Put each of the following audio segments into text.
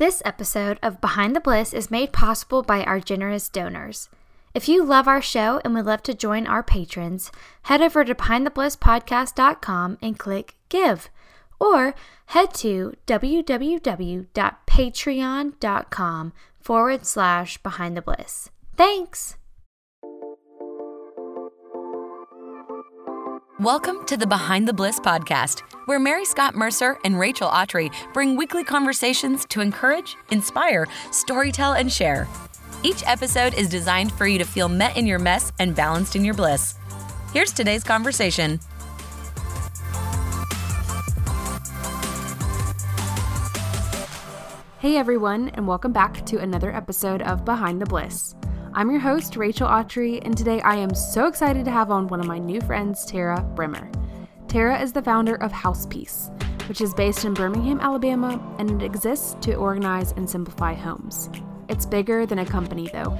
This episode of Behind the Bliss is made possible by our generous donors. If you love our show and would love to join our patrons, head over to behindtheblisspodcast.com and click Give, or head to www.patreon.com forward slash Behind the Bliss. Thanks! Welcome to the Behind the Bliss podcast, where Mary Scott Mercer and Rachel Autry bring weekly conversations to encourage, inspire, storytell, and share. Each episode is designed for you to feel met in your mess and balanced in your bliss. Here's today's conversation. Hey everyone, and welcome back to another episode of Behind the Bliss. I'm your host, Rachel Autry, and today I am so excited to have on one of my new friends, Tara Brimmer. Tara is the founder of House Peace, which is based in Birmingham, Alabama, and it exists to organize and simplify homes. It's bigger than a company, though.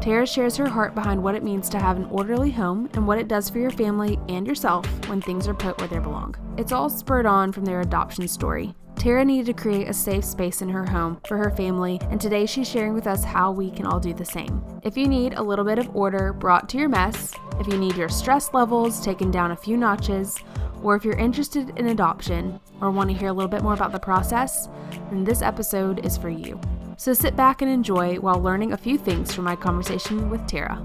Tara shares her heart behind what it means to have an orderly home and what it does for your family and yourself when things are put where they belong. It's all spurred on from their adoption story. Tara needed to create a safe space in her home for her family, and today she's sharing with us how we can all do the same. If you need a little bit of order brought to your mess, if you need your stress levels taken down a few notches, or if you're interested in adoption or want to hear a little bit more about the process, then this episode is for you. So sit back and enjoy while learning a few things from my conversation with Tara.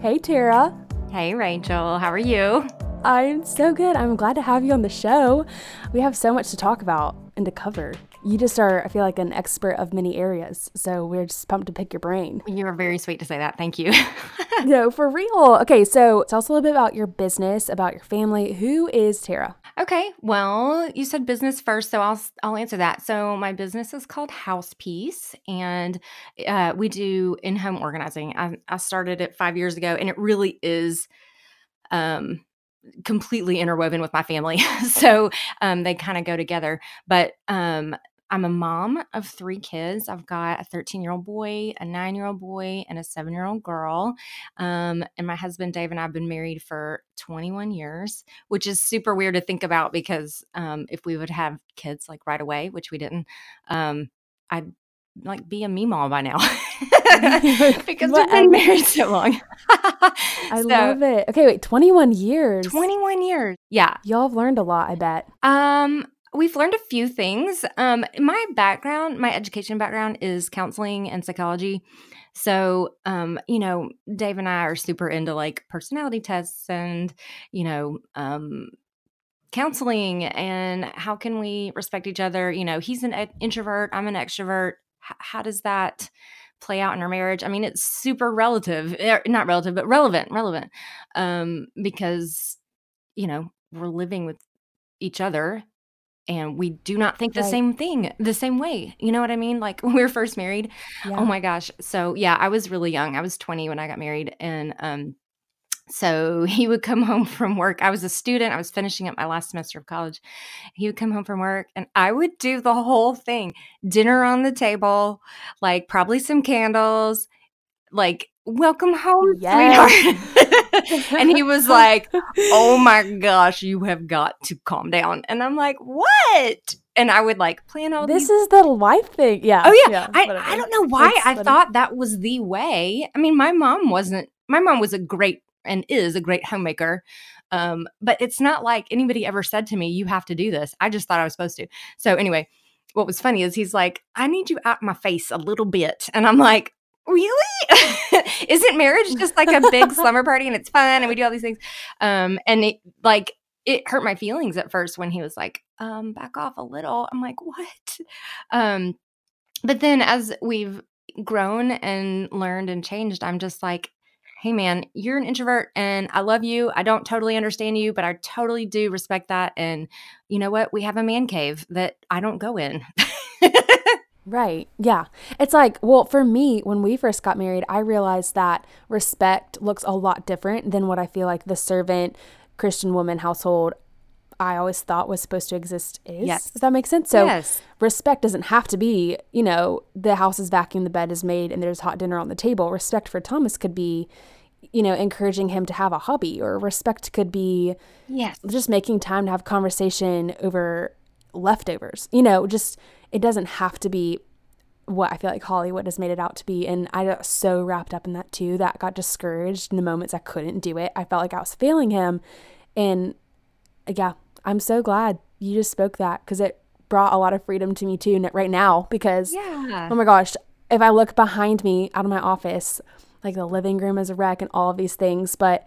Hey, Tara. Hey, Rachel. How are you? I'm so good. I'm glad to have you on the show. We have so much to talk about and to cover. You just are, I feel like, an expert of many areas. So we're just pumped to pick your brain. You are very sweet to say that. Thank you. no, for real. Okay, so tell us a little bit about your business, about your family. Who is Tara? Okay, well, you said business first, so I'll I'll answer that. So my business is called House Peace, and uh, we do in-home organizing. I, I started it five years ago, and it really is um, completely interwoven with my family. so um, they kind of go together. But um, I'm a mom of three kids. I've got a 13 year old boy, a nine year old boy, and a seven year old girl. Um, and my husband Dave and I have been married for 21 years, which is super weird to think about because um, if we would have kids like right away, which we didn't, um, I'd like be a meme mom by now because we've been married so long. I so, love it. Okay, wait, 21 years. 21 years. Yeah. Y'all have learned a lot, I bet. Um we've learned a few things. Um my background, my education background is counseling and psychology. So, um, you know, Dave and I are super into like personality tests and, you know, um counseling and how can we respect each other you know he's an introvert i'm an extrovert how does that play out in our marriage? I mean, it's super relative, er, not relative, but relevant, relevant, um, because you know we're living with each other and we do not think the same thing the same way. You know what I mean? Like when we were first married. Oh yeah. Oh my gosh. So yeah, I was really young. I was 20 when I got married and um so he would come home from work. I was a student. I was finishing up my last semester of college. He would come home from work and I would do the whole thing dinner on the table, like probably some candles, like welcome home, yes. sweetheart. and he was like, oh my gosh, you have got to calm down. And I'm like, what? And I would like plan all this these- is the life thing. Yeah. Oh yeah. yeah I, I don't know why I thought that was the way. I mean, my mom wasn't my mom was a great and is a great homemaker. Um, but it's not like anybody ever said to me, you have to do this. I just thought I was supposed to. So anyway, what was funny is he's like, I need you out my face a little bit. And I'm like, really? Isn't marriage just like a big slumber party and it's fun and we do all these things? Um, and it like it hurt my feelings at first when he was like, um, back off a little. I'm like, what? Um, but then as we've grown and learned and changed, I'm just like, hey man, you're an introvert and I love you. I don't totally understand you, but I totally do respect that. And you know what? We have a man cave that I don't go in. Right. Yeah. It's like, well, for me, when we first got married, I realized that respect looks a lot different than what I feel like the servant Christian woman household I always thought was supposed to exist is. Yes. Does that make sense. So yes. respect doesn't have to be, you know, the house is vacuumed, the bed is made, and there's hot dinner on the table. Respect for Thomas could be, you know, encouraging him to have a hobby, or respect could be yes. just making time to have conversation over leftovers. You know, just it doesn't have to be what I feel like Hollywood has made it out to be. And I got so wrapped up in that too that I got discouraged in the moments I couldn't do it. I felt like I was failing him. And yeah, I'm so glad you just spoke that because it brought a lot of freedom to me too right now because yeah. oh my gosh, if I look behind me out of my office, like the living room is a wreck and all of these things, but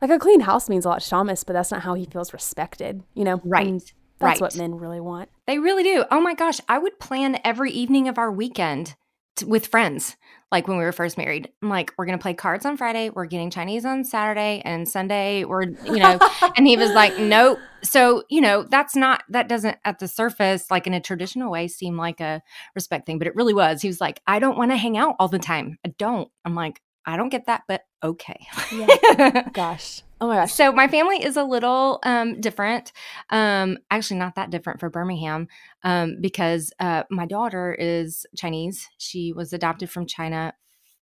like a clean house means a lot to Thomas, but that's not how he feels respected, you know? Right. And that's right. what men really want. They really do. Oh my gosh, I would plan every evening of our weekend to, with friends. Like when we were first married, I'm like, we're gonna play cards on Friday, we're getting Chinese on Saturday, and Sunday we're, you know, and he was like, nope. So, you know, that's not that doesn't at the surface, like in a traditional way, seem like a respect thing, but it really was. He was like, I don't want to hang out all the time. I don't. I'm like, I don't get that, but okay. Yeah. Gosh. Oh my gosh. So my family is a little um, different. Um, actually, not that different for Birmingham um, because uh, my daughter is Chinese. She was adopted from China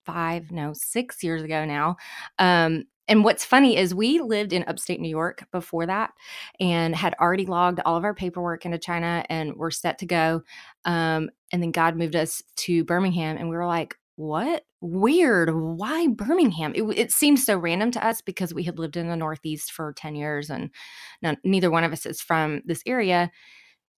five, no, six years ago now. Um, and what's funny is we lived in upstate New York before that and had already logged all of our paperwork into China and were set to go. Um, and then God moved us to Birmingham and we were like, what? Weird. Why Birmingham? It, it seemed so random to us because we had lived in the Northeast for 10 years and none, neither one of us is from this area.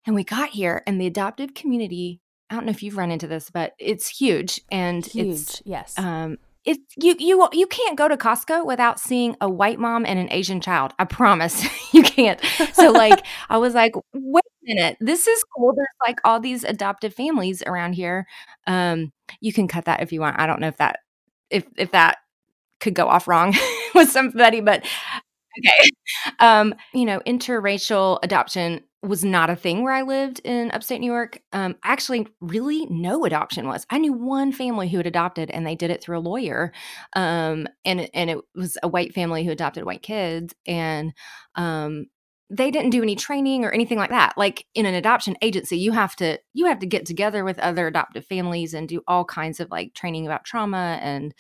And we got here, and the adoptive community, I don't know if you've run into this, but it's huge. And huge, it's, yes. Um, it, you you you can't go to Costco without seeing a white mom and an Asian child. I promise you can't. So like I was like, wait a minute, this is cool. There's like all these adoptive families around here. Um, you can cut that if you want. I don't know if that if if that could go off wrong with somebody, but okay. Um, you know, interracial adoption was not a thing where I lived in upstate New York. Um, actually, really, no adoption was. I knew one family who had adopted, and they did it through a lawyer. Um, and and it was a white family who adopted white kids, and um, they didn't do any training or anything like that. Like in an adoption agency, you have to you have to get together with other adoptive families and do all kinds of like training about trauma and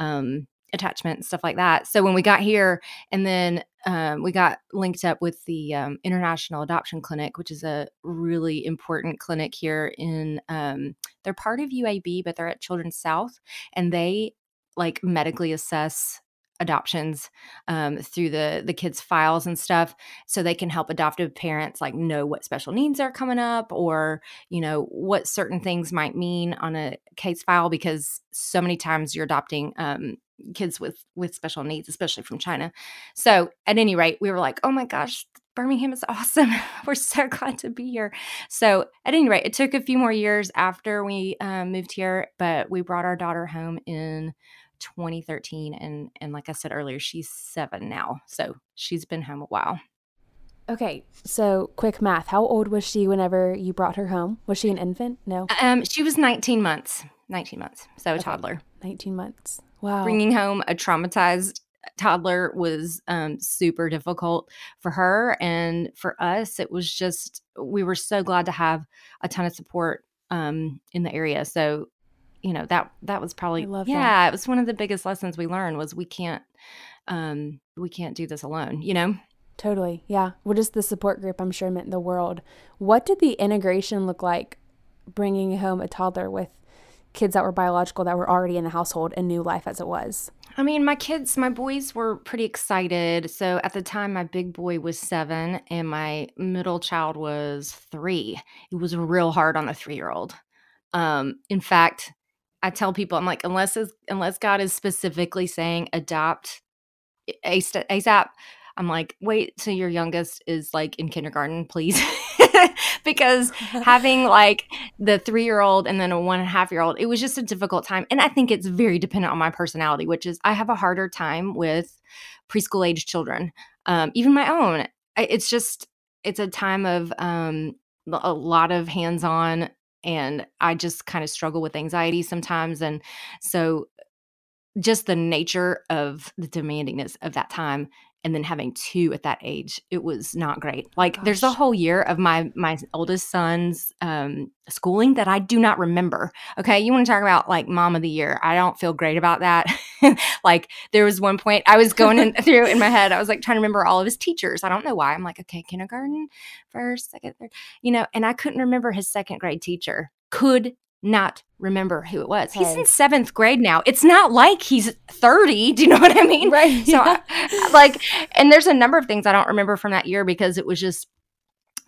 um, attachment and stuff like that. So when we got here, and then um, we got linked up with the um, International Adoption Clinic, which is a really important clinic here in. Um, they're part of UAB, but they're at Children's South, and they like medically assess adoptions um, through the the kids files and stuff so they can help adoptive parents like know what special needs are coming up or you know what certain things might mean on a case file because so many times you're adopting um, kids with with special needs, especially from China. So at any rate, we were like, oh my gosh, Birmingham is awesome. we're so glad to be here. So at any rate, it took a few more years after we um, moved here, but we brought our daughter home in 2013 and and like I said earlier, she's 7 now. So she's been home a while. Okay, so quick math. How old was she whenever you brought her home? Was she an infant? No. Um she was 19 months. 19 months. So a okay. toddler. 19 months. Wow. Bringing home a traumatized toddler was um, super difficult for her. And for us, it was just, we were so glad to have a ton of support um, in the area. So, you know, that, that was probably, yeah, that. it was one of the biggest lessons we learned was we can't, um, we can't do this alone, you know? Totally. Yeah. What is the support group I'm sure meant the world. What did the integration look like bringing home a toddler with kids that were biological that were already in the household and new life as it was? I mean, my kids, my boys were pretty excited. So at the time, my big boy was seven and my middle child was three. It was real hard on the three year old. Um, in fact, I tell people, I'm like, unless unless God is specifically saying adopt ASAP, I'm like, wait till your youngest is like in kindergarten, please. because having like the three year old and then a one and a half year old, it was just a difficult time. And I think it's very dependent on my personality, which is I have a harder time with preschool age children, um, even my own. It's just, it's a time of um, a lot of hands on. And I just kind of struggle with anxiety sometimes. And so just the nature of the demandingness of that time and then having two at that age it was not great. Like Gosh. there's a whole year of my my oldest son's um schooling that i do not remember okay? You want to talk about like mom of the year. I don't feel great about that. Like there was one point i was going in, through in my head i was like trying to remember all of his teachers. I don't know why. I'm like okay kindergarten first second third you know and i couldn't remember his second grade teacher. Could not remember who it was. He's in seventh grade now. It's not like he's 30. Do you know what I mean? Right. So, I, like, and there's a number of things I don't remember from that year because it was just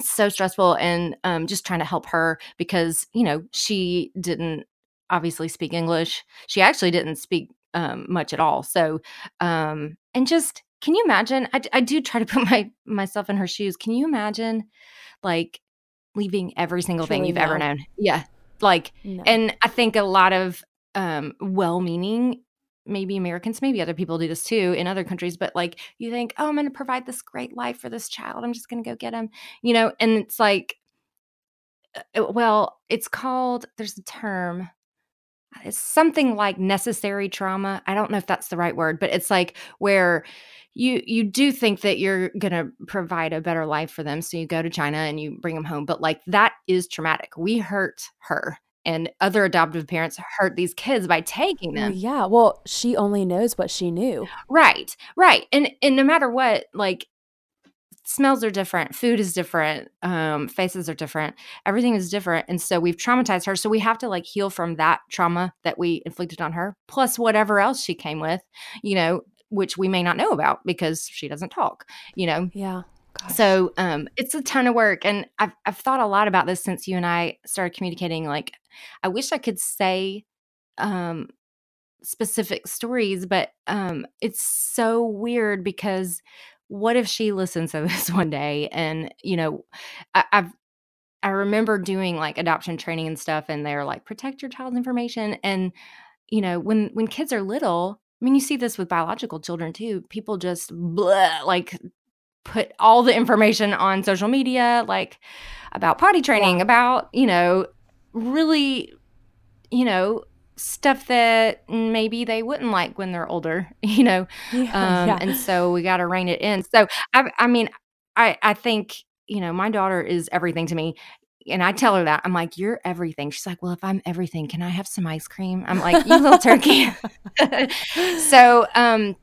so stressful and um, just trying to help her because, you know, she didn't obviously speak English. She actually didn't speak um, much at all. So, um, and just, can you imagine? I, I do try to put my myself in her shoes. Can you imagine, like, leaving every single thing you've ever known? Yeah. Like, No. and I think a lot of um, well-meaning, maybe Americans, maybe other people do this too in other countries. But like, you think, oh, I'm going to provide this great life for this child. I'm just going to go get him, you know. And it's like, uh, well, it's called. There's a term. It's something like necessary trauma. I don't know if that's the right word, but it's like where you you do think that you're going to provide a better life for them so you go to China and you bring them home but like that is traumatic. We hurt her and other adoptive parents hurt these kids by taking them. yeah. Well, she only knows what she knew. Right. Right. And and no matter what like smells are different, food is different, um faces are different. Everything is different and so we've traumatized her so we have to like heal from that trauma that we inflicted on her plus whatever else she came with, you know, which we may not know about because she doesn't talk, you know. Yeah. Gosh. So um, it's a ton of work, and I've I've thought a lot about this since you and I started communicating. Like, I wish I could say um, specific stories, but um, it's so weird because what if she listens to this one day, and you know, I, I've I remember doing like adoption training and stuff, and they're like protect your child's information, and you know, when when kids are little. I mean, you see this with biological children too. People just blah, like put all the information on social media, like about potty training, about, you know, really, you know, stuff that maybe they wouldn't like when they're older, you know. yeah, Um, yeah. and so we got to rein it in. So I, I mean, I, I think, you know, my daughter is everything to me. And I tell her that I'm like, you're everything. She's like, well, if I'm everything, can I have some ice cream? I'm like, you little turkey. so, um,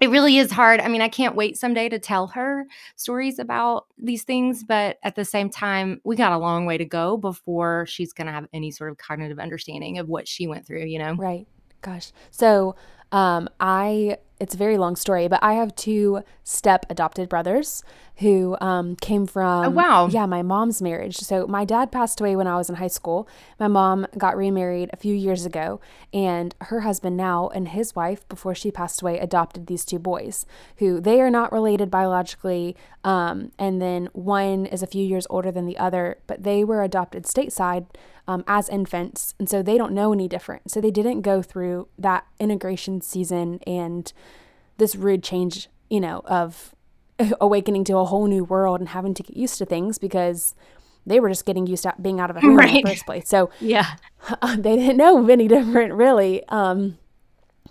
it really is hard. I mean, I can't wait someday to tell her stories about these things, but at the same time, we got a long way to go before she's going to have any sort of cognitive understanding of what she went through, you know? Right. Gosh. So, um, I it's a very long story, but I have two step adopted brothers who um, came from Oh, wow. yeah my mom's marriage. So my dad passed away when I was in high school. My mom got remarried a few years ago, and her husband now and his wife before she passed away adopted these two boys who they are not related biologically. Um, and then one is a few years older than the other, but they were adopted stateside um, as infants, and so they don't know any different. So they didn't go through that integration season and this rude change, you know, of awakening to a whole new world and having to get used to things because they were just getting used to being out of a home in the first place. So Yeah. they didn't know any different, really. Um,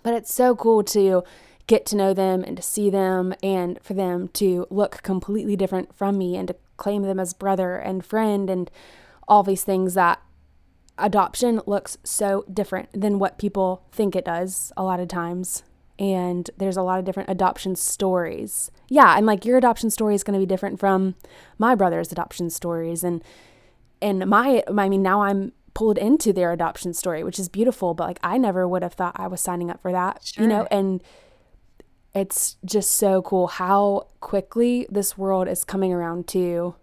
but it's so cool to get to know them and to see them and for them to look completely different from me and to claim them as brother and friend and all these things that adoption looks so different than what people think it does a lot of times. And there's a lot of different adoption stories. Yeah, and like your adoption story is going to be different from my brother's adoption stories and and my I mean now I'm pulled into their adoption story, which is beautiful, but like I never would have thought I was signing up for that, you know, and it's just so cool how quickly this world is coming around to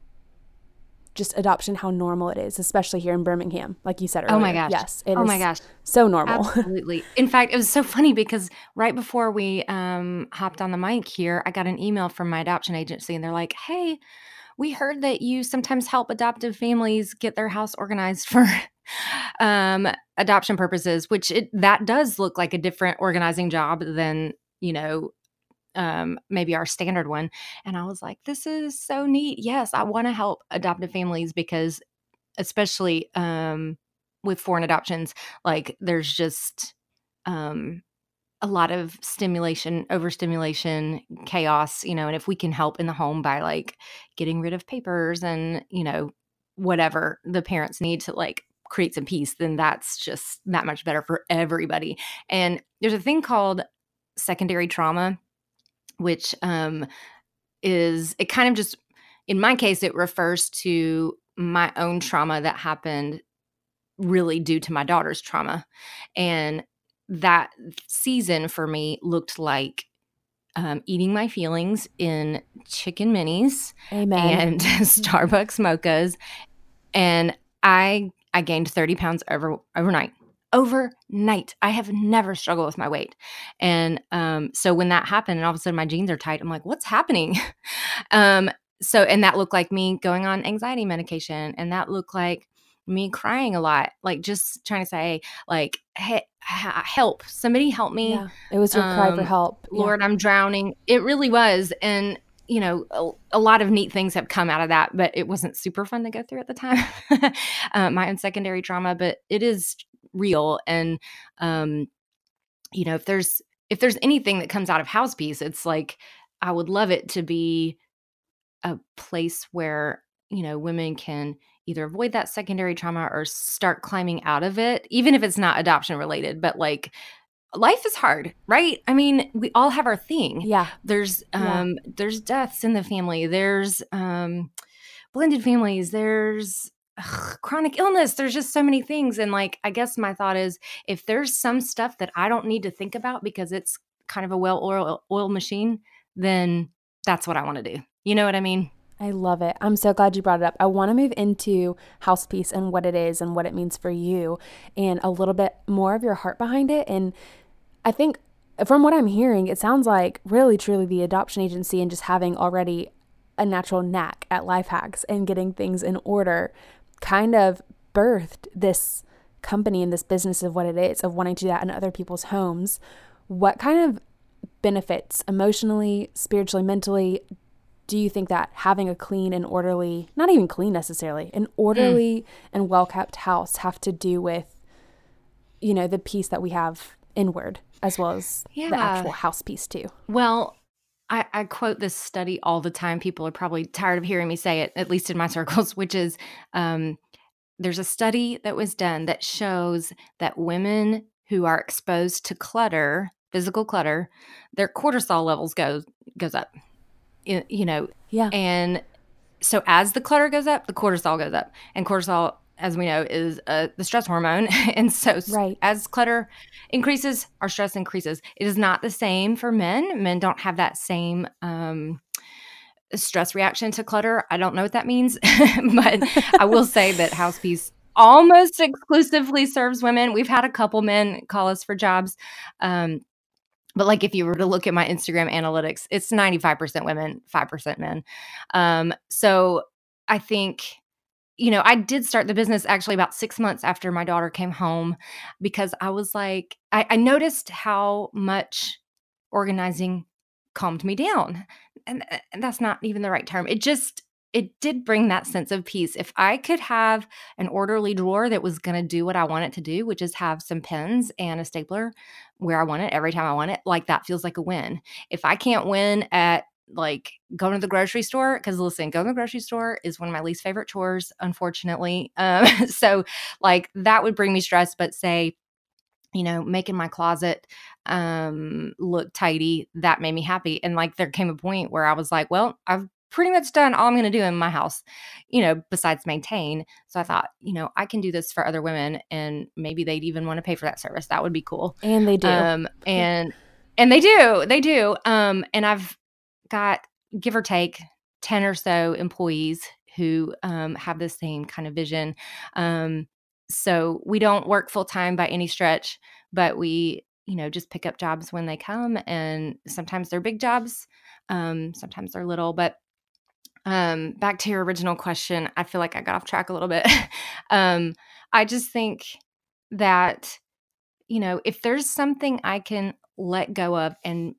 just adoption, how normal it is, especially here in Birmingham, like you said earlier. Oh my gosh. Yes, it is oh my gosh. so normal. Absolutely. In fact, it was so funny because right before we um, hopped on the mic here, I got an email from my adoption agency and they're like, hey, we heard that you sometimes help adoptive families get their house organized for um, adoption purposes, which it, that does look like a different organizing job than, you know, um, maybe our standard one. And I was like, this is so neat. Yes, I want to help adoptive families because, especially um, with foreign adoptions, like there's just, um, a lot of stimulation, overstimulation, chaos, you know, and if we can help in the home by like getting rid of papers and, you know, whatever the parents need to like create some peace, then that's just that much better for everybody. And there's a thing called secondary trauma, which um is it kind of just in my case, it refers to my own trauma that happened really due to my daughter's trauma. And that season for me looked like um, eating my feelings in chicken minis Amen. and Starbucks mochas, and I I gained thirty pounds over overnight. Overnight, I have never struggled with my weight, and um, so when that happened, and all of a sudden my jeans are tight, I'm like, what's happening? um, so and that looked like me going on anxiety medication, and that looked like me crying a lot, like just trying to say, like, hey, help, somebody help me. Yeah. It was your cry for Um, help. Yeah. Lord, I'm drowning. It really was. And, you know, a, a lot of neat things have come out of that, but it wasn't super fun to go through at the time. uh, my own secondary trauma, but it is real. And, um, you know, if there's, if there's anything that comes out of house peace, it's like, I would love it to be a place where, you know, women can either avoid that secondary trauma or start climbing out of it, even if it's not adoption related, but like, life is hard right i mean we all have our thing Yeah. there's Yeah. um there's deaths in the family there's um blended families there's ugh, chronic illness there's just so many things and like i guess my thought is if there's some stuff that i don't need to think about because it's kind of a well oiled oil machine then that's what i want to do you know what i mean I love it. I'm so glad you brought it up. I want to move into house peace and what it is and what it means for you and a little bit more of your heart behind it. And I think from what I'm hearing, it sounds like really truly the adoption agency and just having already a natural knack at life hacks and getting things in order kind of birthed this company and this business of what it is, of wanting to do that in other people's homes. What kind of benefits emotionally, spiritually, mentally do you think that having a clean and orderly, not even clean necessarily, an orderly mm. and well kept house have to do with, you know, the peace that we have inward as well as the actual house piece too? Well, I, I quote this study all the time. People are probably tired of hearing me say it, at least in my circles, which is um, there's a study that was done that shows that women who are exposed to clutter, physical clutter, their cortisol levels goes goes up. You, you know, Yeah. and so as the clutter goes up, the cortisol goes up, and cortisol, as we know, is uh, the stress hormone. and so, Right. as clutter increases, our stress increases. It is not the same for men. Men don't have that same um, stress reaction to clutter. I don't know what that means, but I will say that house peace almost exclusively serves women. We've had a couple men call us for jobs. Um, but like if you were to look at my Instagram analytics, it's 95% women, 5% men. Um, so I think, you know, I did start the business actually about six months after my daughter came home because I was like, I, I noticed how much organizing calmed me down. And, and that's not even the right term. It just, it did bring that sense of peace. If I could have an orderly drawer that was going to do what I want it to do, which is have some pens and a stapler where I want it every time I want it, like that feels like a win. If I can't win at like going to the grocery store, because listen, going to the grocery store is one of my least favorite chores, unfortunately. Um, so, like, that would bring me stress, but say, you know, making my closet um look tidy, that made me happy. And like there came a point where I was like, well, I've pretty much done all I'm going to do in my house, you know, besides maintain. So I thought, you know, I can do this for other women and maybe they'd even want to pay for that service. That would be cool. And they do. Um and and they do. They do. Um and I've got give or take 10 or so employees who um have the same kind of vision. Um so we don't work full time by any stretch, but we, you know, just pick up jobs when they come and sometimes they're big jobs, um sometimes they're little, but um back to your original question i feel like i got off track a little bit um i just think that you know if there's something i can let go of and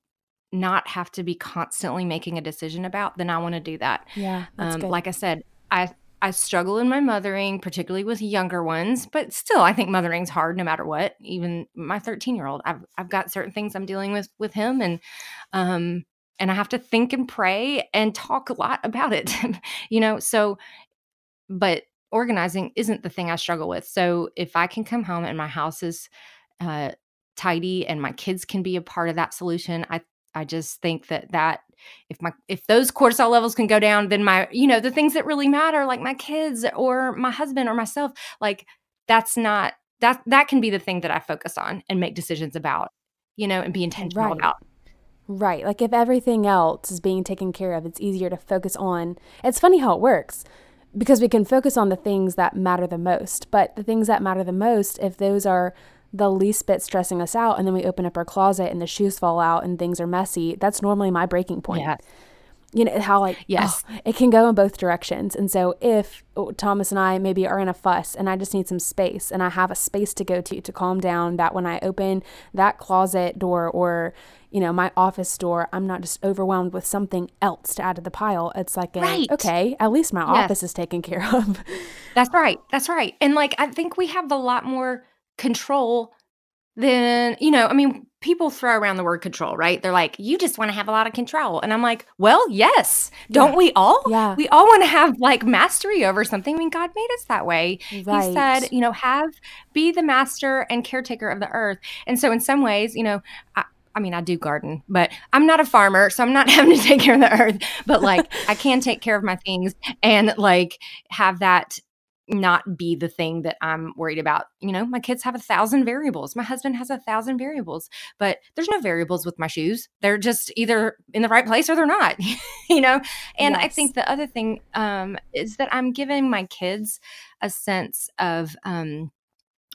not have to be constantly making a decision about then i want to do that yeah. Um like i said i I struggle in my mothering, particularly with younger ones, but still I think mothering's hard no matter what. Even my 13 year old, I've I've got certain things I'm dealing with with him and um and I have to think and pray and talk a lot about it. you know, so but organizing isn't the thing I struggle with. So if I can come home and my house is uh tidy and my kids can be a part of that solution, I I just think that that if my if those cortisol levels can go down then my you know the things that really matter like my kids or my husband or myself like that's not that that can be the thing that I focus on and make decisions about you know and be intentional Right. about Right. Like if everything else is being taken care of, it's easier to focus on. It's funny how it works because we can focus on the things that matter the most. But the things that matter the most, if those are the least bit stressing us out, and then we open up our closet and the shoes fall out and things are messy, that's normally my breaking point. Yes. You know, how like, Yes. oh, it can go in both directions. And so if oh, Thomas and I maybe are in a fuss and I just need some space and I have a space to go to to calm down, that when I open that closet door or, you know, my office door, I'm not just overwhelmed with something else to add to the pile. It's like, a, Right. okay, at least my Yes. office is taken care of. That's right. That's right. And like I think we have a lot more control then, you know, I mean, people throw around the word control, right? They're like, you just want to have a lot of control. And I'm like, well, yes. Don't Yeah. we all? Yeah. We all want to have like mastery over something. I mean, God made us that way. He said, you know, have be the master and caretaker of the earth. And so in some ways, you know, I, I mean, I do garden, but I'm not a farmer, so I'm not having to take care of the earth. But like, I can take care of my things and like have that not be the thing that I'm worried about. You know, my kids have a thousand variables. My husband has a thousand variables, but there's no variables with my shoes. They're just either in the right place or they're not, you know? And I think the other thing um, is that I'm giving my kids a sense of um,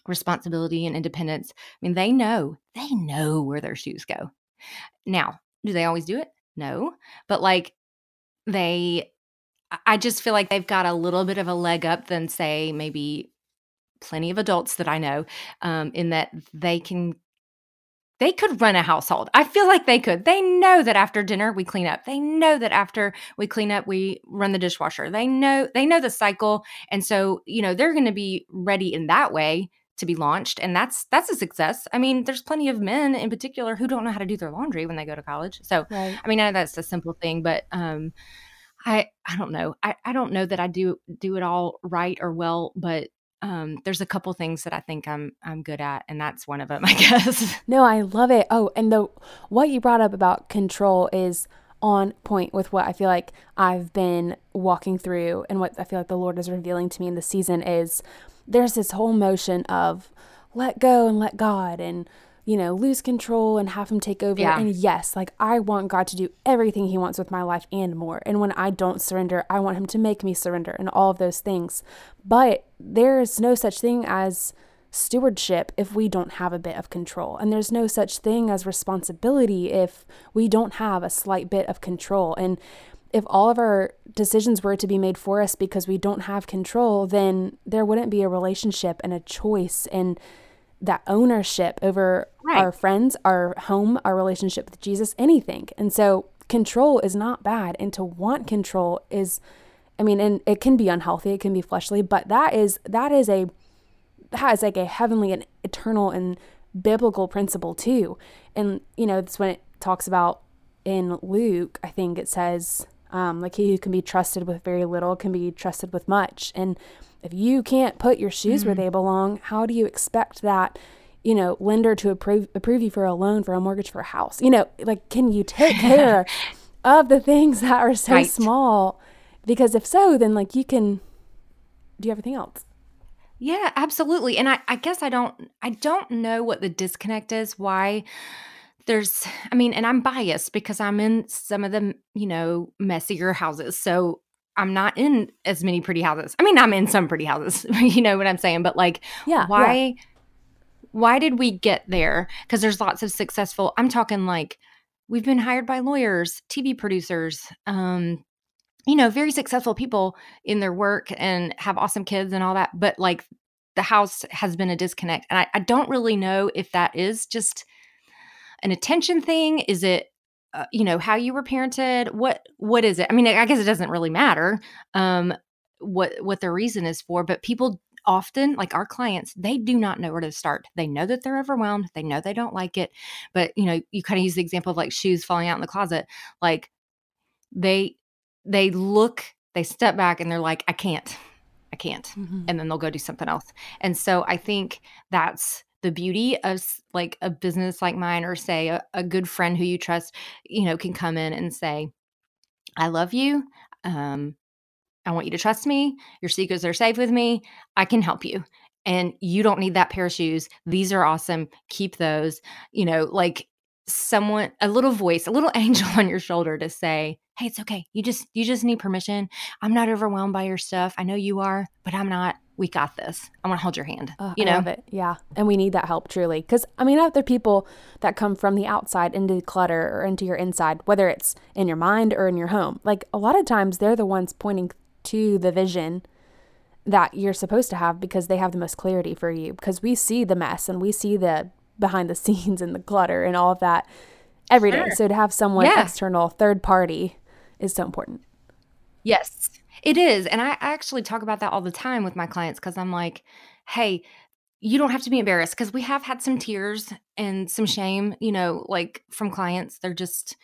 responsibility and independence. I mean, they know, they know where their shoes go. Now, do they always do it? No. But like, they I- just feel like they've got a little bit of a leg up than say maybe plenty of adults that I know um, in that they can they could run a household. I feel like they could. They know that after dinner we clean up. They know that after we clean up we run the dishwasher. They know they know the cycle and so, you know, they're going to be ready in that way to be launched and that's that's a success. I mean, there's plenty of men in particular who don't know how to do their laundry when they go to college. So, Right. I mean, I know that's a simple thing, but um, I I don't know. I, I don't know that I do do it all right or well, but um, there's a couple things that I think I'm I'm good at, and that's one of them, I guess. No, I love it. Oh, and the what you brought up about control is on point with what I feel like I've been walking through and what I feel like the Lord is revealing to me in the season is there's this whole motion of let go and let God and you know, lose control and have him take over. Yeah. And yes, like I want God to do everything he wants with my life and more. And when I don't surrender, I want him to make me surrender and all of those things. But there's no such thing as stewardship if we don't have a bit of control. And there's no such thing as responsibility if we don't have a slight bit of control. And if all of our decisions were to be made for us because we don't have control, then there wouldn't be a relationship and a choice and that ownership over Right. our friends, our home, our relationship with Jesus, anything. And so control is not bad. And to want control is, I mean, and it can be unhealthy, it can be fleshly, but that is, that is a, that is like a heavenly and eternal and biblical principle too. And, you know, that's when it talks about in Luke, I think it says, um, like he who can be trusted with very little can be trusted with much. And if you can't put your shoes where mm-hmm. they belong, how do you expect that, you know, lender to approve approve you for a loan for a mortgage for a house? You know, like can you take care of the things that are so Right. small? Because if so, then like you can do everything else. Yeah, absolutely. And I, I guess I don't I don't know what the disconnect is. Why there's I mean, and I'm biased because I'm in some of the, you know, messier houses. So I'm not in as many pretty houses. I mean, I'm in some pretty houses. you know what I'm saying? But like Yeah, yeah. why why did we get there? Because there's lots of successful I'm talking like we've been hired by lawyers, TV producers, um, you know, very successful people in their work and have awesome kids and all that. But like the house has been a disconnect. And I, I don't really know if that is just an attention thing. Is it, uh, you know, how you were parented? What, what is it? I mean, I guess it doesn't really matter. Um, what what their reason is for but people often like our clients they do not know where to start they know that they're overwhelmed they know they don't like it but you know you kind of use the example of like shoes falling out in the closet like they they look they step back and they're like i can't i can't mm-hmm. and then they'll go do something else and so i think that's the beauty of like a business like mine or say a, a good friend who you trust you know can come in and say i love you um I want you to trust me. Your secrets are safe with me. I can help you. And you don't need that pair of shoes. These are awesome. Keep those. You know, like someone a little voice, a little angel on your shoulder to say, "Hey, it's okay. You just you just need permission. I'm not overwhelmed by your stuff. I know you are, but I'm not. We got this. I want to hold your hand." Uh, you know? it. Yeah. And we need that help truly cuz I mean, other people that come from the outside into clutter or into your inside, whether it's in your mind or in your home. Like a lot of times they're the ones pointing to the vision that you're supposed to have because they have the most clarity for you because we see the mess and we see the behind the scenes and the clutter and all of that every sure. day. So to have someone yeah. external, third party is so important. Yes, it is. And I actually talk about that all the time with my clients because I'm like, hey, you don't have to be embarrassed because we have had some tears and some shame, you know, like from clients. They're just,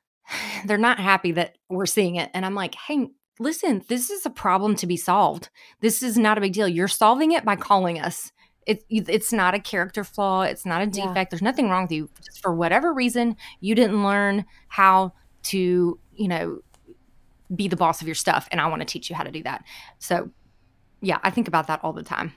they're not happy that we're seeing it. And I'm like, hey, listen, this is a problem to be solved. This is not a big deal. You're solving it by calling us. It, it's not a character flaw. It's not a defect. Yeah. There's nothing wrong with you. Just for whatever reason, you didn't learn how to, you know, be the boss of your stuff. And I want to teach you how to do that. So, yeah, I think about that all the time.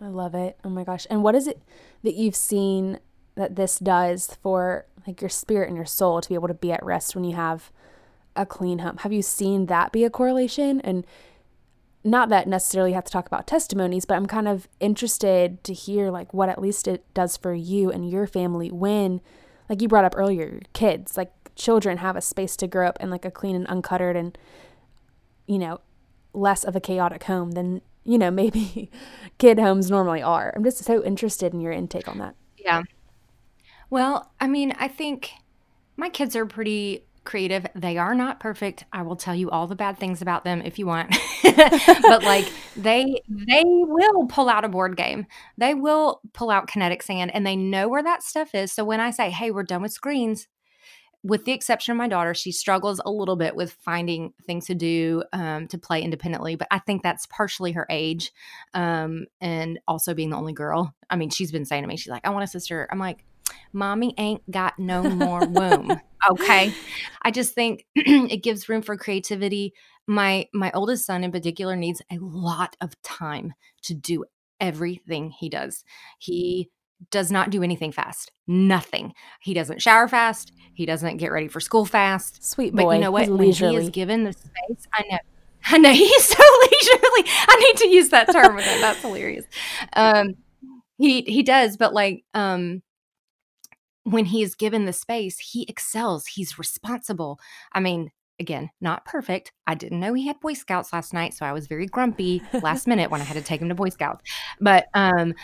I love it. Oh my gosh. And what is it that you've seen that this does for like your spirit and your soul to be able to be at rest when you have a clean home. Have you seen that be a correlation? And not that necessarily have to talk about testimonies, but I'm kind of interested to hear like what at least it does for you and your family when, like you brought up earlier, kids, like children have a space to grow up in like a clean and uncuttered and, you know, less of a chaotic home than, you know, maybe kid homes normally are. I'm just so interested in your intake on that. Yeah. Well, I mean, I think my kids are pretty creative. They are not perfect. I will tell you all the bad things about them if you want. but like they they will pull out a board game. They will pull out kinetic sand and they know where that stuff is. So when I say, "Hey, we're done with screens," with the exception of my daughter, she struggles a little bit with finding things to do um, to play independently. But I think that's partially her age um, and also being the only girl. I mean, she's been saying to me, she's like, I want a sister. I'm like, mommy ain't got no more womb. Okay. I just think it gives room for creativity. My my oldest son in particular needs a lot of time to do everything he does. He does not do anything fast. Nothing. He doesn't shower fast. He doesn't get ready for school fast. Sweet boy. But you know what? When he is given the space, I know. I know he's so leisurely. I need to use that term with him. That's hilarious. Um, he he does, but like um, when he is given the space, he excels. He's responsible. I mean, again, not perfect. I didn't know he had Boy Scouts last night, so I was very grumpy last minute when I had to take him to Boy Scouts. But um,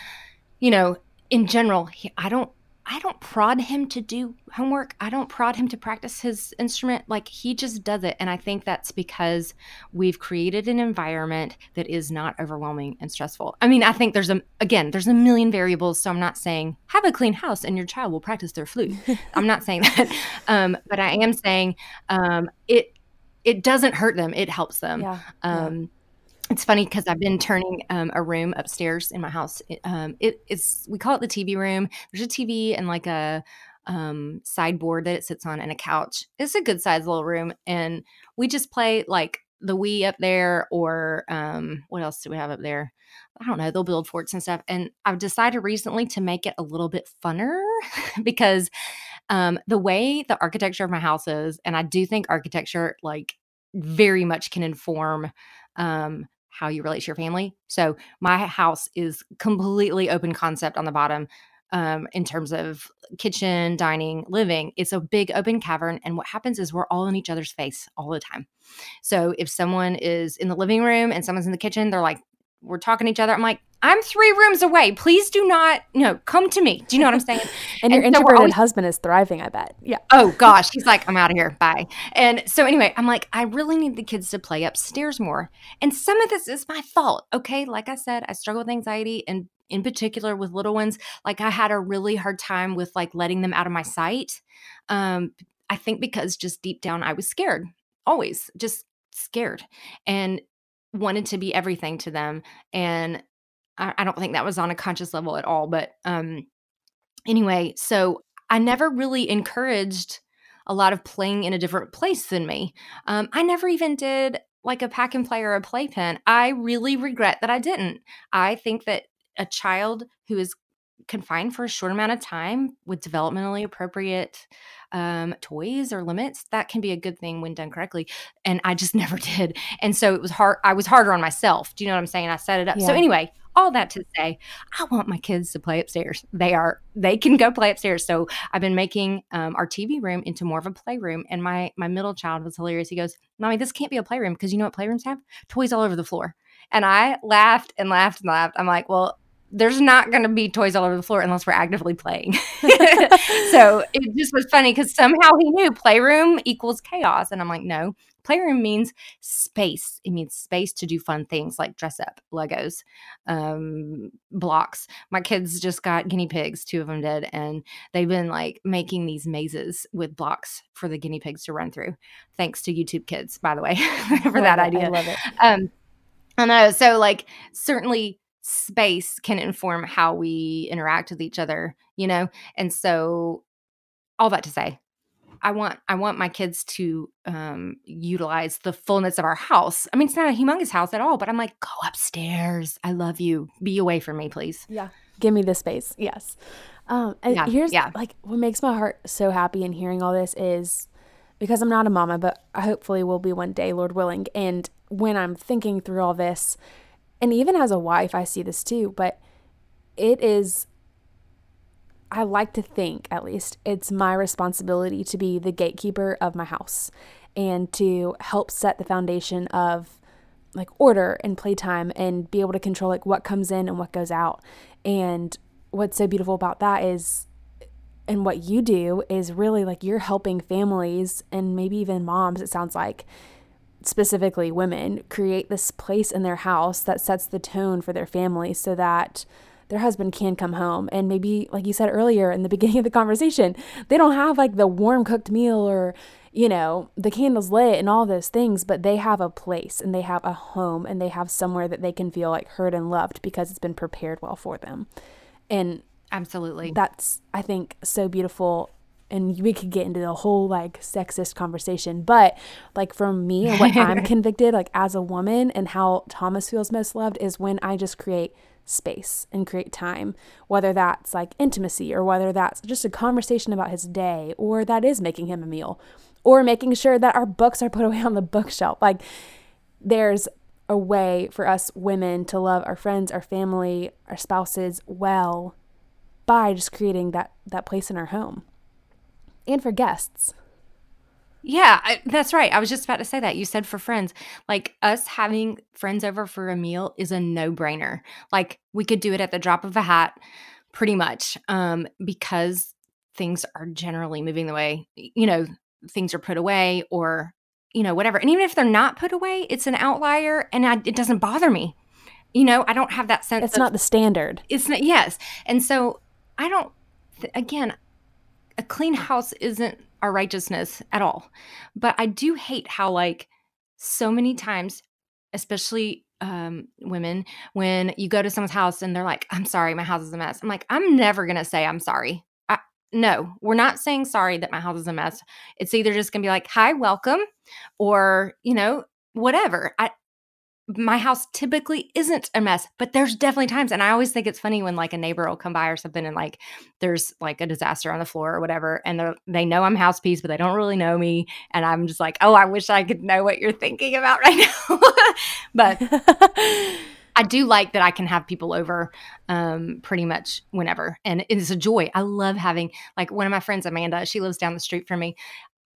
you know, in general, he, I don't I don't prod him to do homework. I don't prod him to practice his instrument. Like he just does it. And I think that's because we've created an environment that is not overwhelming and stressful. I mean, I think there's a, again, there's a million variables. So I'm not saying have a clean house and your child will practice their flute. I'm not saying that. Um, but I am saying um, it, it doesn't hurt them. It helps them. Yeah. Um, yeah it's funny because I've been turning um, a room upstairs in my house. Um, it, it's we call it the TV room. There's a TV and like a um, sideboard that it sits on and a couch. It's a good sized little room, and we just play like the Wii up there, or um, what else do we have up there? I don't know. They'll build forts and stuff. And I've decided recently to make it a little bit funner because um, the way the architecture of my house is, and I do think architecture like very much can inform um, how you relate to your family. So my house is completely open concept on the bottom um, in terms of kitchen, dining, living. It's a big open cavern. And what happens is we're all in each other's face all the time. So if someone is in the living room and someone's in the kitchen, they're like, we're talking to each other. I'm like, I'm three rooms away. Please do not, know, come to me. Do you know what I'm saying? and, and your so introverted always, husband is thriving, I bet. Yeah. Oh gosh, he's like, I'm out of here. Bye. And so anyway, I'm like, I really need the kids to play upstairs more. And some of this is my fault. Okay. Like I said, I struggle with anxiety and in particular with little ones. Like I had a really hard time with like letting them out of my sight. Um, I think because just deep down I was scared, always just scared. And wanted to be everything to them and I, I don't think that was on a conscious level at all. But um, anyway, so I never really encouraged a lot of playing in a different place than me. Um, I never even did like a pack and play or a playpen. I really regret that I didn't. I think that a child who is confined for a short amount of time with developmentally appropriate um, toys or limits, that can be a good thing when done correctly. And I just never did. And so it was hard. I was harder on myself. Do you know what I'm saying? I set it up. Yeah. So anyway, all that to say, I want my kids to play upstairs. They are they can go play upstairs. So I've been making um, our TV room into more of a playroom. And my my middle child was hilarious. He goes, "Mommy, this can't be a playroom because you know what playrooms have? Toys all over the floor." And I laughed and laughed and laughed. I'm like, "Well." There's not going to be toys all over the floor unless we're actively playing. so it just was funny because somehow he knew playroom equals chaos. And I'm like, no, Playroom means space. It means space to do fun things like dress up, Legos, um, blocks. My kids just got guinea pigs, two of them did, and they've been like making these mazes with blocks for the guinea pigs to run through. Thanks to YouTube Kids, by the way, for that it. idea. I love it. Um, I know. So, like, certainly space can inform how we interact with each other, you know? And so, all that to say, I want I want my kids to um, utilize the fullness of our house. I mean, it's not a humongous house at all, but I'm like, go upstairs. I love you. Be away from me, please. Yeah, give me the space. Yes. Um, and yeah, here's yeah. like what makes my heart so happy in hearing all this is because I'm not a mama, but I hopefully will be one day, Lord willing. And when I'm thinking through all this, and even as a wife, I see this too, but it is I like to think, at least, it's my responsibility to be the gatekeeper of my house and to help set the foundation of like order and playtime and be able to control like what comes in and what goes out. And what's so beautiful about that is and what you do is really like you're helping families and maybe even moms it sounds like specifically women create this place in their house that sets the tone for their family so that their husband can come home. And maybe like you said earlier in the beginning of the conversation they don't have like the warm cooked meal or you know the candles lit and all those things but they have a place and they have a home and they have somewhere that they can feel like heard and loved because it's been prepared well for them. And absolutely. that's i think so beautiful and we could get into the whole like sexist conversation but like from me and what i'm convicted like as a woman and how thomas feels most loved is when i just create space and create time, whether that's like intimacy or whether that's just a conversation about his day or that is making him a meal or making sure that our books are put away on the bookshelf. Like there's a way for us women to love our friends, our family, our spouses well by just creating that that place in our home. And for guests. Yeah, I, that's right. I was just about to say that. You said for friends, like us having friends over for a meal is a no brainer. Like we could do it at the drop of a hat, pretty much, um, because things are generally moving the way, you know, things are put away or, you know, whatever. And even if they're not put away, it's an outlier and I, it doesn't bother me. You know, I don't have that sense. It's of, not the standard. It's not, yes. And so I don't, th- again, a clean house isn't our righteousness at all. But I do hate how, like, so many times, especially um, women, when you go to someone's house and they're like, I'm sorry, my house is a mess. I'm like, I'm never to say I'm sorry. I, no, we're not saying sorry that my house is a mess. It's either just to be like, hi, welcome, or, you know, whatever. I, my house typically isn't a mess, but there's definitely times. And I always think it's funny when like a neighbor will come by or something and like there's like a disaster on the floor or whatever. And they they know I'm house peace, but they don't really know me. And I'm just like, oh, I wish I could know what you're thinking about right now. but I do like that I can have people over um, pretty much whenever. And it's a joy. I love having like one of my friends, Amanda, she lives down the street from me.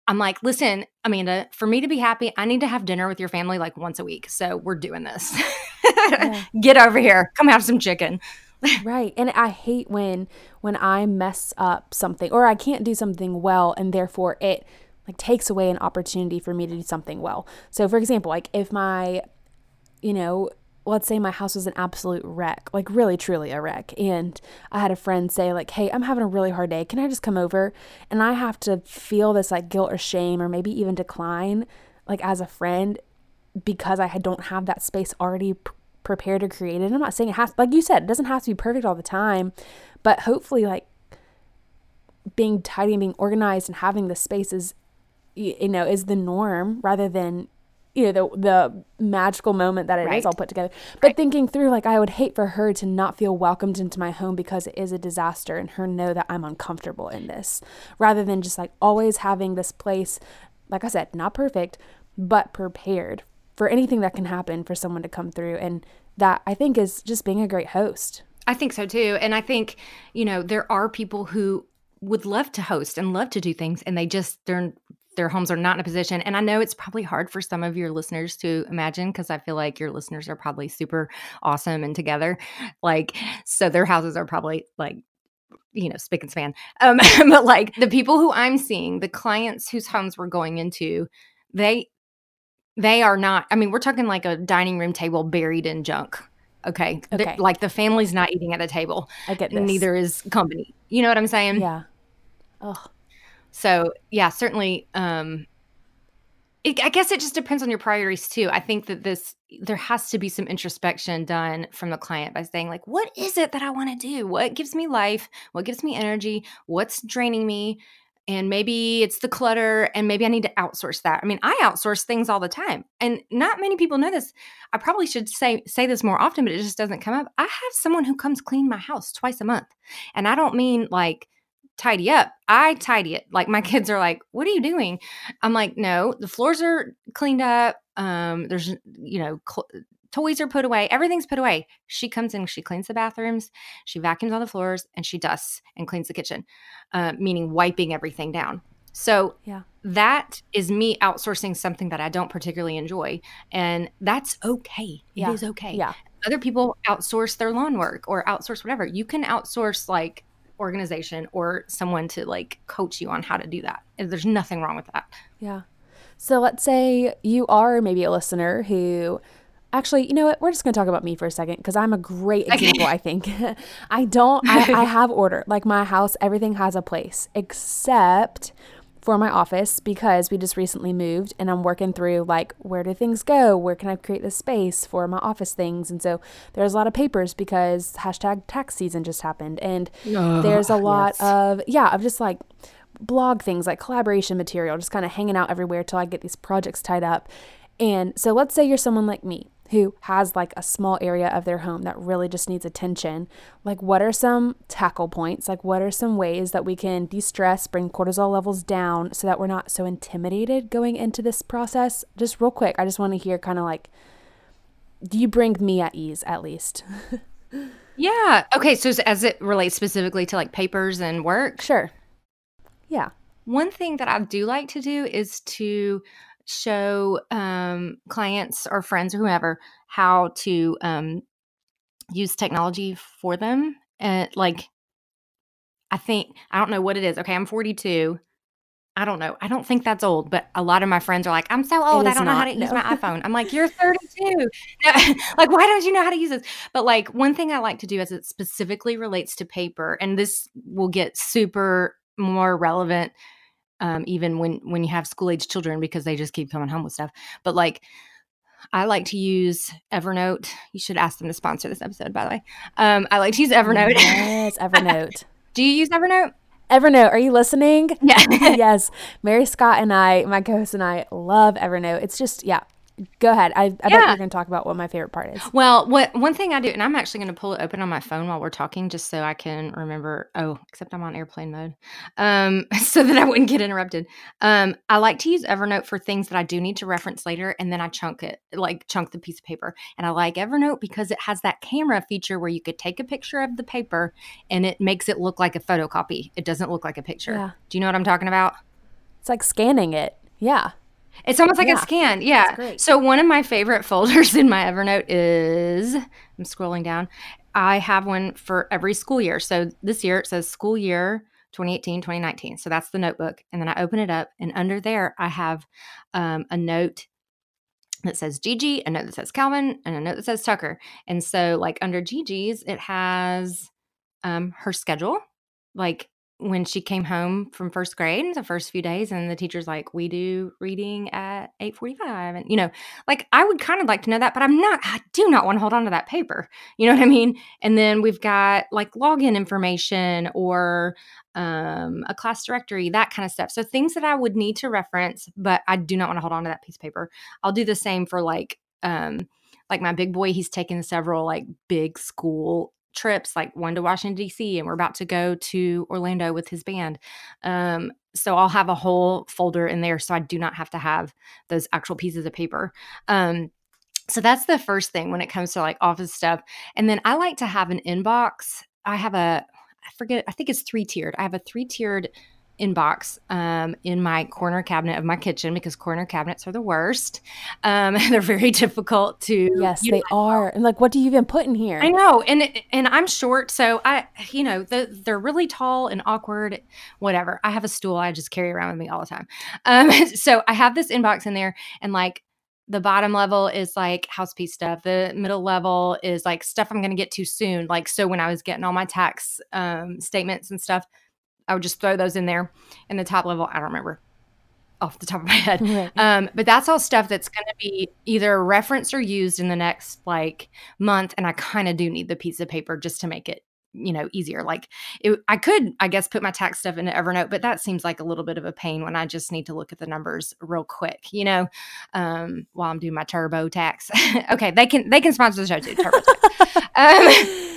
I'm like, listen, Amanda, for me to be happy, I need to have dinner with your family like once a week. So we're doing this. Get over here. Come have some chicken. right. And I hate when when I mess up something or I can't do something well and therefore it like takes away an opportunity for me to do something well. So for example, like if my you know, let's say my house was an absolute wreck, like really truly a wreck, and I had a friend say like, "Hey, I'm having a really hard day. Can I just come over?" And I have to feel this like guilt or shame or maybe even decline like as a friend because I don't have that space already p- prepared or created. I'm not saying it has like you said, it doesn't have to be perfect all the time, but hopefully like being tidy and being organized and having the spaces you know is the norm rather than you know the the magical moment that it right. is all put together but right. thinking through like i would hate for her to not feel welcomed into my home because it is a disaster and her know that i'm uncomfortable in this rather than just like always having this place like i said not perfect but prepared for anything that can happen for someone to come through and that i think is just being a great host i think so too and i think you know there are people who would love to host and love to do things and they just they're their homes are not in a position. And I know it's probably hard for some of your listeners to imagine because I feel like your listeners are probably super awesome and together. Like, so their houses are probably like you know, spick and span. Um, but like the people who I'm seeing, the clients whose homes we're going into, they they are not. I mean, we're talking like a dining room table buried in junk. Okay, okay. like the family's not eating at a table. I get this. Neither is company. You know what I'm saying? Yeah. Oh, so yeah, certainly. Um, it, I guess it just depends on your priorities too. I think that this there has to be some introspection done from the client by saying like, what is it that I want to do? What gives me life? What gives me energy? What's draining me? and maybe it's the clutter and maybe i need to outsource that i mean i outsource things all the time and not many people know this i probably should say say this more often but it just doesn't come up i have someone who comes clean my house twice a month and i don't mean like tidy up. I tidy it. Like my kids are like, "What are you doing?" I'm like, "No, the floors are cleaned up. Um, there's you know, cl- toys are put away. Everything's put away." She comes in, she cleans the bathrooms, she vacuums on the floors, and she dusts and cleans the kitchen, uh, meaning wiping everything down. So yeah. that is me outsourcing something that I don't particularly enjoy, and that's okay. Yeah. It is okay. Yeah. Other people outsource their lawn work or outsource whatever. You can outsource like organization or someone to like coach you on how to do that. There's nothing wrong with that. Yeah. So let's say you are maybe a listener who actually, you know what? We're just going to talk about me for a second because I'm a great example, I think. I don't, I, I have order. Like my house, everything has a place except for my office because we just recently moved and I'm working through like where do things go? Where can I create the space for my office things? And so there's a lot of papers because hashtag tax season just happened. And oh, there's a lot yes. of, yeah, of just like blog things like collaboration material, just kind of hanging out everywhere till I get these projects tied up. And so let's say you're someone like me who has like a small area of their home that really just needs attention, like what are some tackle points? Like what are some ways that we can de-stress, bring cortisol levels down so that we're not so intimidated going into this process? Just real quick, I just want to hear kind of like do you bring me at ease at least? yeah. Okay, so as it relates specifically to like papers and work? Sure. Yeah. One thing that I do like to do is to show um, clients or friends or whoever how to um, use technology for them. And like, I think, I don't know what it is. Okay, I'm 42. I don't know. I don't think that's old, but a lot of my friends are like, I'm so old. I don't not, know how to no. use my iPhone. I'm like, you're 32. like, why don't you know how to use this? But like, one thing I like to do as it specifically relates to paper, and this will get super more relevant um, even when when you have school age children because they just keep coming home with stuff. But like I like to use Evernote. You should ask them to sponsor this episode, by the way. Um, I like to use Evernote. Yes, Evernote. Do you use Evernote? Evernote, are you listening? Yeah. yes. Mary Scott and I, my co host and I, love Evernote. It's just, yeah, Go ahead. I, I yeah. bet you're going to talk about what my favorite part is. Well, what one thing I do, and I'm actually going to pull it open on my phone while we're talking, just so I can remember. Oh, except I'm on airplane mode, um, so that I wouldn't get interrupted. Um, I like to use Evernote for things that I do need to reference later, and then I chunk it, like chunk the piece of paper. And I like Evernote because it has that camera feature where you could take a picture of the paper, and it makes it look like a photocopy. It doesn't look like a picture. Yeah. Do you know what I'm talking about? It's like scanning it. Yeah. It's almost like Yeah. a scan. Yeah. So one of my favorite folders in my Evernote is I'm scrolling down. I have one for every school year. So this year it says school year 2018, 2019. So that's the notebook. And then I open it up and under there I have um, a note that says Gigi, a note that says Calvin, and a note that says Tucker. And so like under Gigi's, it has um, her schedule, like when she came home from first grade in the first few days and the teacher's like we do reading at 8.45 and you know like i would kind of like to know that but i'm not i do not want to hold on to that paper you know what i mean? And then we've got like login information or um, a class directory that kind of stuff. So things that i would need to reference but i do not want to hold on to that piece of paper. I'll do the same for like um like my big boy he's taken several like big school trips, like one to Washington, D.C., and we're about to go to Orlando with his band. Um, so I'll have a whole folder in there so I do not have to have those actual pieces of paper. Um, so that's the first thing when it comes to like office stuff. And then I like to have an inbox. I have a, I forget, I think it's three tiered. I have a three tiered inbox um, in my corner cabinet of my kitchen because corner cabinets are the worst. Um, they're very difficult to. Yes, they are. And like, what do you even put in here? I know, and and I'm short, so I, you know, the, they're really tall and awkward. Whatever. I have a stool I just carry around with me all the time. Um, so I have this inbox in there, and like the bottom level is like house piece stuff. The middle level is like stuff I'm going to get to soon. Like so, when I was getting all my tax um, statements and stuff, I would just throw those in there. And the top level, I don't remember off the top of my head. Right. Um, but that's all stuff that's going to be either referenced or used in the next like month. And I kind of do need the piece of paper just to make it, you know, easier. Like it, I could, I guess, put my tax stuff into Evernote, but that seems like a little bit of a pain when I just need to look at the numbers real quick, you know, um, while I'm doing my TurboTax. okay, they can they can sponsor the show too. TurboTax. um,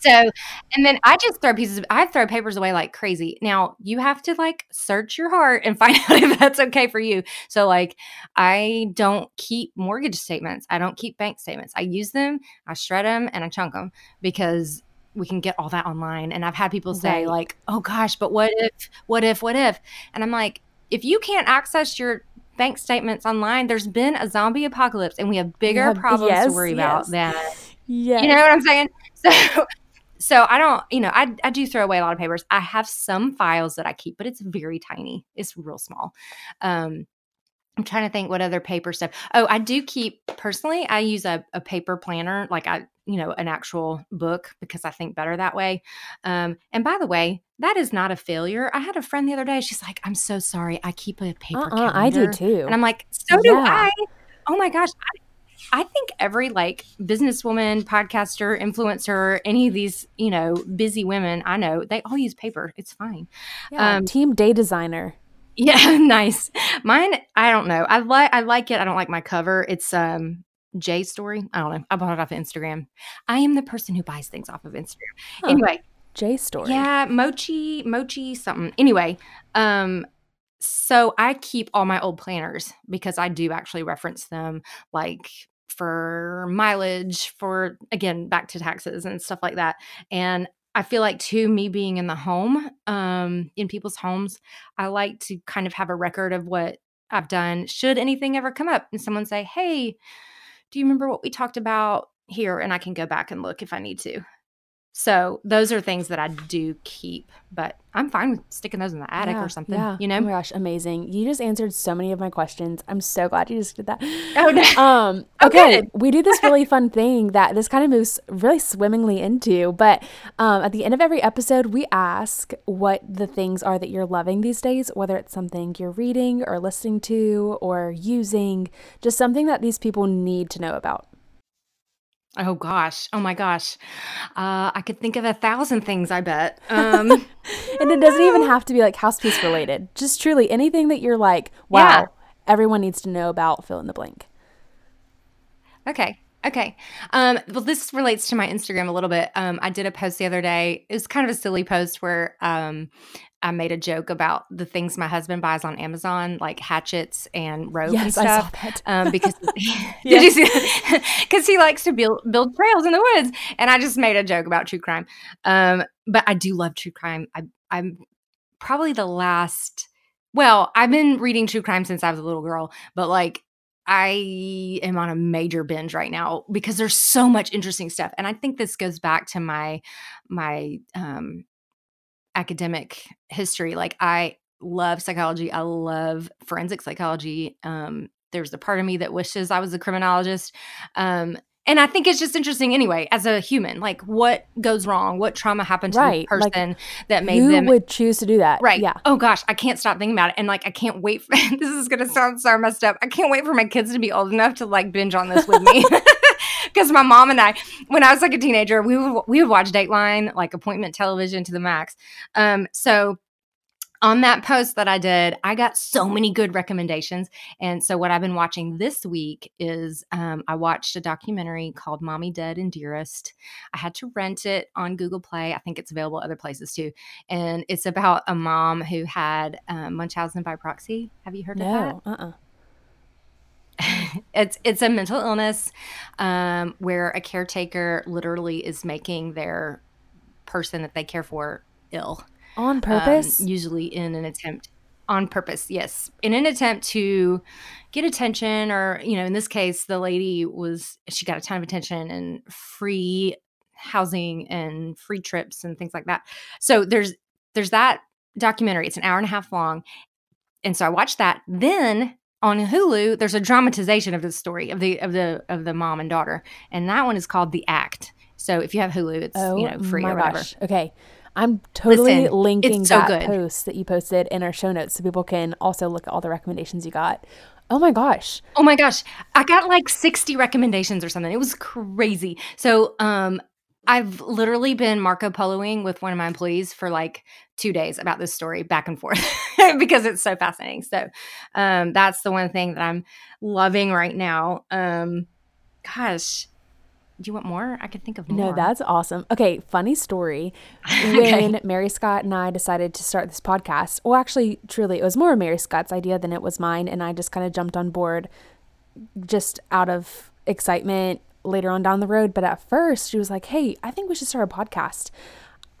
so and then i just throw pieces of, i throw papers away like crazy now you have to like search your heart and find out if that's okay for you so like i don't keep mortgage statements i don't keep bank statements i use them i shred them and i chunk them because we can get all that online and i've had people say Right. like oh gosh but what if what if what if and i'm like if you can't access your bank statements online there's been a zombie apocalypse and we have bigger have- problems yes, to worry about yes. than Yes. you know what I'm saying? So, so I don't, you know, I, I do throw away a lot of papers. I have some files that I keep, but it's very tiny. It's real small. Um, I'm trying to think what other paper stuff. Oh, I do keep personally. I use a, a paper planner, like I, you know, an actual book because I think better that way. Um, and by the way, that is not a failure. I had a friend the other day. She's like, "I'm so sorry. I keep a paper Uh-uh, I do too. And I'm like, so do I. Oh my gosh. I, I think every like businesswoman, podcaster, influencer, any of these, you know, busy women I know, they all use paper. It's fine. yeah, um, team day designer. Yeah, nice. Mine, I don't know. I like I like it. I don't like my cover. It's um Jay story. I don't know. I bought it off of Instagram. I am the person who buys things off of Instagram. Huh. Anyway, J story. yeah, mochi, mochi, something. Anyway, um, so I keep all my old planners because I do actually reference them, like for mileage, for again back to taxes and stuff like that. And I feel like too, me being in the home, um, in people's homes, I like to kind of have a record of what I've done. Should anything ever come up and someone say, "Hey, do you remember what we talked about here?" and I can go back and look if I need to. So those are things that I do keep, but I'm fine with sticking those in the attic Yeah, or something. Yeah. You know? Oh my gosh, amazing. You just answered so many of my questions. I'm so glad you just did that. Oh, no. Um, Oh, okay, good. we do this really fun thing that this kind of moves really swimmingly into. But um, at the end of every episode, we ask what the things are that you're loving these days, whether it's something you're reading or listening to or using, just something that these people need to know about. Oh gosh. Oh my gosh. Uh, I could think of a thousand things. I bet. Um, And it doesn't even have to be like house piece related, just truly anything that you're like, wow, Yeah. everyone needs to know about, fill in the blank. Okay. Okay. Um, well, this relates to my Instagram a little bit. Um, I did a post the other day. It was kind of a silly post where um, I made a joke about the things my husband buys on Amazon, like hatchets and rope and Yes, I stuff. saw that. Um, because did you see? Because he likes to build build trails in the woods, and I just made a joke about true crime. Um, but I do love true crime. I, I'm probably the last well, I've been reading true crime since I was a little girl, but like I am on a major binge right now because there's so much interesting stuff. And I think this goes back to my my um academic history. Like I love psychology. I love forensic psychology. Um there's a part of me that wishes I was a criminologist. Um and I think it's just interesting anyway, as a human, like what goes wrong, what trauma happened to Right, the like, person that made Who them would choose to do that? Right. Yeah. Oh gosh, I can't stop thinking about it. And like, I can't wait. For, this is going to sound so messed up. I can't wait for my kids to be old enough to like binge on this with me. Because my mom and I, when I was like a teenager, we would we would watch Dateline, like appointment television to the max. Um, so on that post that I did, I got so many good recommendations. And so, what I've been watching this week is um, I watched a documentary called Mommy Dead and Dearest. I had to rent it on Google Play. I think it's available other places too. And it's about a mom who had um, Munchausen by proxy. Have you heard of that? No. Uh. uh it's it's a mental illness um, where a caretaker literally is making their person that they care for ill. On um, purpose. usually in an attempt on purpose yes. In an attempt to get attention or you know in this case the lady was she got a ton of attention and free housing and free trips and things like that. So there's there's that documentary. It's an hour and a half long. And so i watched that. Then on hulu there's a dramatization of the story of the of the of the mom and daughter and that one is called the act so if you have hulu it's oh you know free my or whatever gosh. Okay. I'm totally Listen, linking so that good. post that you posted in our show notes so people can also look at all the recommendations you got. Oh my gosh. Oh my gosh. I got like 60 recommendations or something. It was crazy. So, um, I've literally been Marco Poloing with one of my employees for like two days about this story back and forth because it's so fascinating. So, um, that's the one thing that I'm loving right now. Um, gosh, do you want more? I could think of more. No, that's awesome. Okay, funny story. Okay. When Mary Scott and I decided to start this podcast, well, actually, truly, it was more Mary Scott's idea than it was mine. And I just kind of jumped on board just out of excitement later on down the road. But at first, she was like, hey, I think we should start a podcast.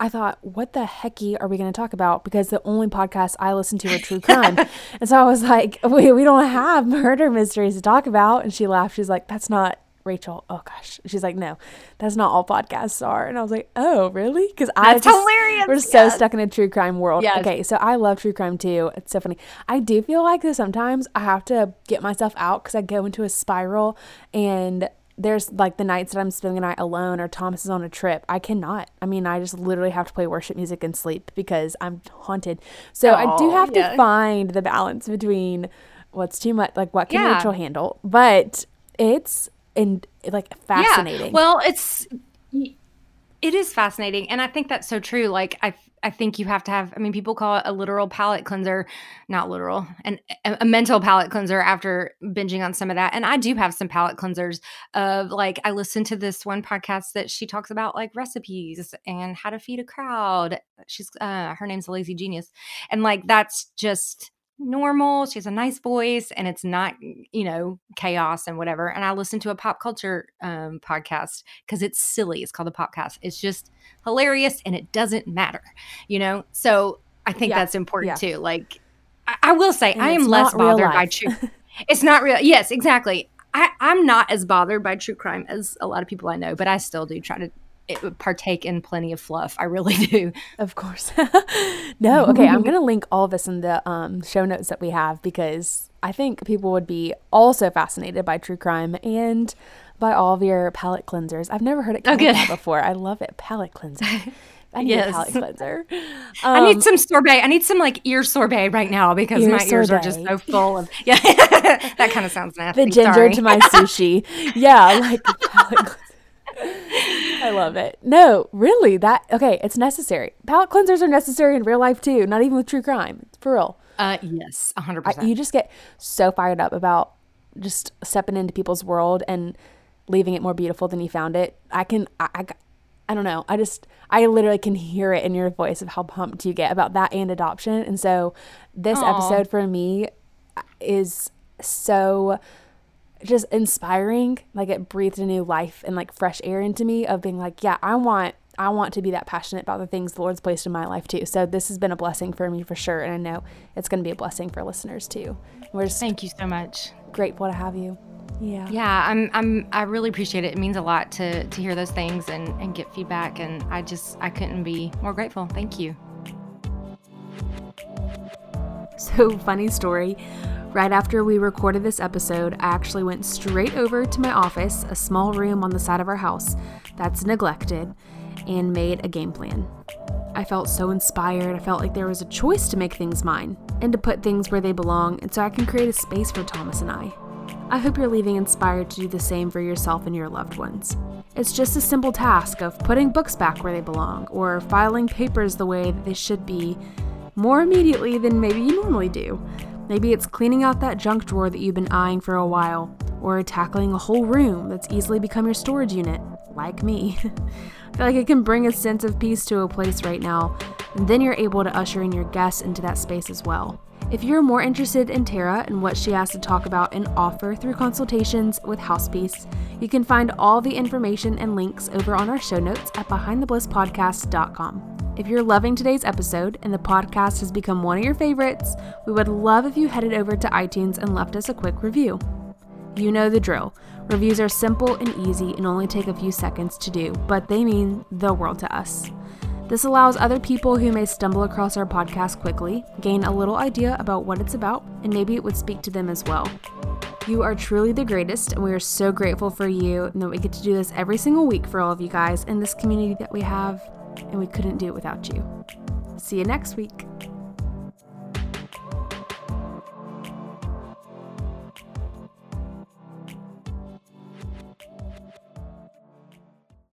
I thought, what the hecky are we going to talk about? Because the only podcasts I listen to are true crime. and so I was like, we, we don't have murder mysteries to talk about. And she laughed. She's like, that's not Rachel. Oh gosh. She's like, no, that's not all podcasts are. And I was like, oh, really? Because I just, hilarious, We're so yes. stuck in a true crime world. Yes. Okay. So I love true crime too. It's so funny. I do feel like that sometimes I have to get myself out because I go into a spiral and there's like the nights that I'm spending the night alone or Thomas is on a trip. I cannot. I mean, I just literally have to play worship music and sleep because I'm haunted. So I do oh, have yeah. to find the balance between what's too much, like what can Yeah. Rachel handle, but it's and like fascinating. Yeah. Well, it's it is fascinating, and I think that's so true. Like I, I think you have to have. I mean, people call it a literal palate cleanser, not literal, and a, mental palate cleanser after binging on some of that. And I do have some palate cleansers of like I listened to this one podcast that she talks about like recipes and how to feed a crowd. She's uh, her name's a Lazy Genius, and like that's just normal. She has a nice voice and it's not, you know, chaos and whatever. And I listen to a pop culture um, podcast because it's silly. It's called the podcast. It's just hilarious and it doesn't matter, you know? So I think Yeah, that's important yeah. too. Like, I, I will say, And I am less bothered by true. it's not real. Yes, exactly. I, I'm not as bothered by true crime as a lot of people I know, but I still do try to eh, partake in plenty of fluff. I really do. Of course. no, okay. I'm going to link all of this in the um, show notes that we have because I think people would be also fascinated by true crime and by all of your palate cleansers. I've never heard it called Okay. that before. I love it. Palate cleanser. I need a Yes. palate cleanser. I Um, need some sorbet. I need some like ear sorbet right now because Ear my ears are just so full of yeah. that kind of sounds nasty. the ginger Sorry. to my sushi. yeah, like palate cleanser. I love it. No, really, that okay, it's necessary. Palate cleansers are necessary in real life too, not even with true crime. It's for real. Uh, yes, hundred percent. you just get so fired up about just stepping into people's world and leaving it more beautiful than you found it. I can, I, I, I don't know. I just, I literally can hear it in your voice of how pumped you get about that and adoption. And so this Aw. episode for me is so just inspiring. Like it breathed a new life and like fresh air into me of being like, yeah, I want I want to be that passionate about the things the Lord's placed in my life too. So this has been a blessing for me for sure. And I know it's going to be a blessing for listeners too. We're just Thank you so much. Grateful to have you. Yeah. Yeah, I'm I'm I really appreciate it. It means a lot to to hear those things and and get feedback and I just I couldn't be more grateful. Thank you. So, funny story. Right after we recorded this episode, I actually went straight over to my office, a small room on the side of our house that's neglected, and made a game plan. I felt so inspired. I felt like there was a choice to make things mine and to put things where they belong, and so I can create a space for Thomas and I. I hope you're leaving inspired to do the same for yourself and your loved ones. It's just a simple task of putting books back where they belong, or filing papers the way that they should be more immediately than maybe you normally do. Maybe it's cleaning out that junk drawer that you've been eyeing for a while, or tackling a whole room that's easily become your storage unit, like me. I feel like it can bring a sense of peace to a place right now, and then you're able to usher in your guests into that space as well. If you're more interested in Tara and what she has to talk about and offer through consultations with Housepiece, you can find all the information and links over on our show notes at behindtheblisspodcast.com. If you're loving today's episode and the podcast has become one of your favorites, we would love if you headed over to iTunes and left us a quick review. You know the drill. Reviews are simple and easy and only take a few seconds to do, but they mean the world to us. This allows other people who may stumble across our podcast quickly gain a little idea about what it's about, and maybe it would speak to them as well. You are truly the greatest, and we are so grateful for you and that we get to do this every single week for all of you guys in this community that we have, and we couldn't do it without you. See you next week.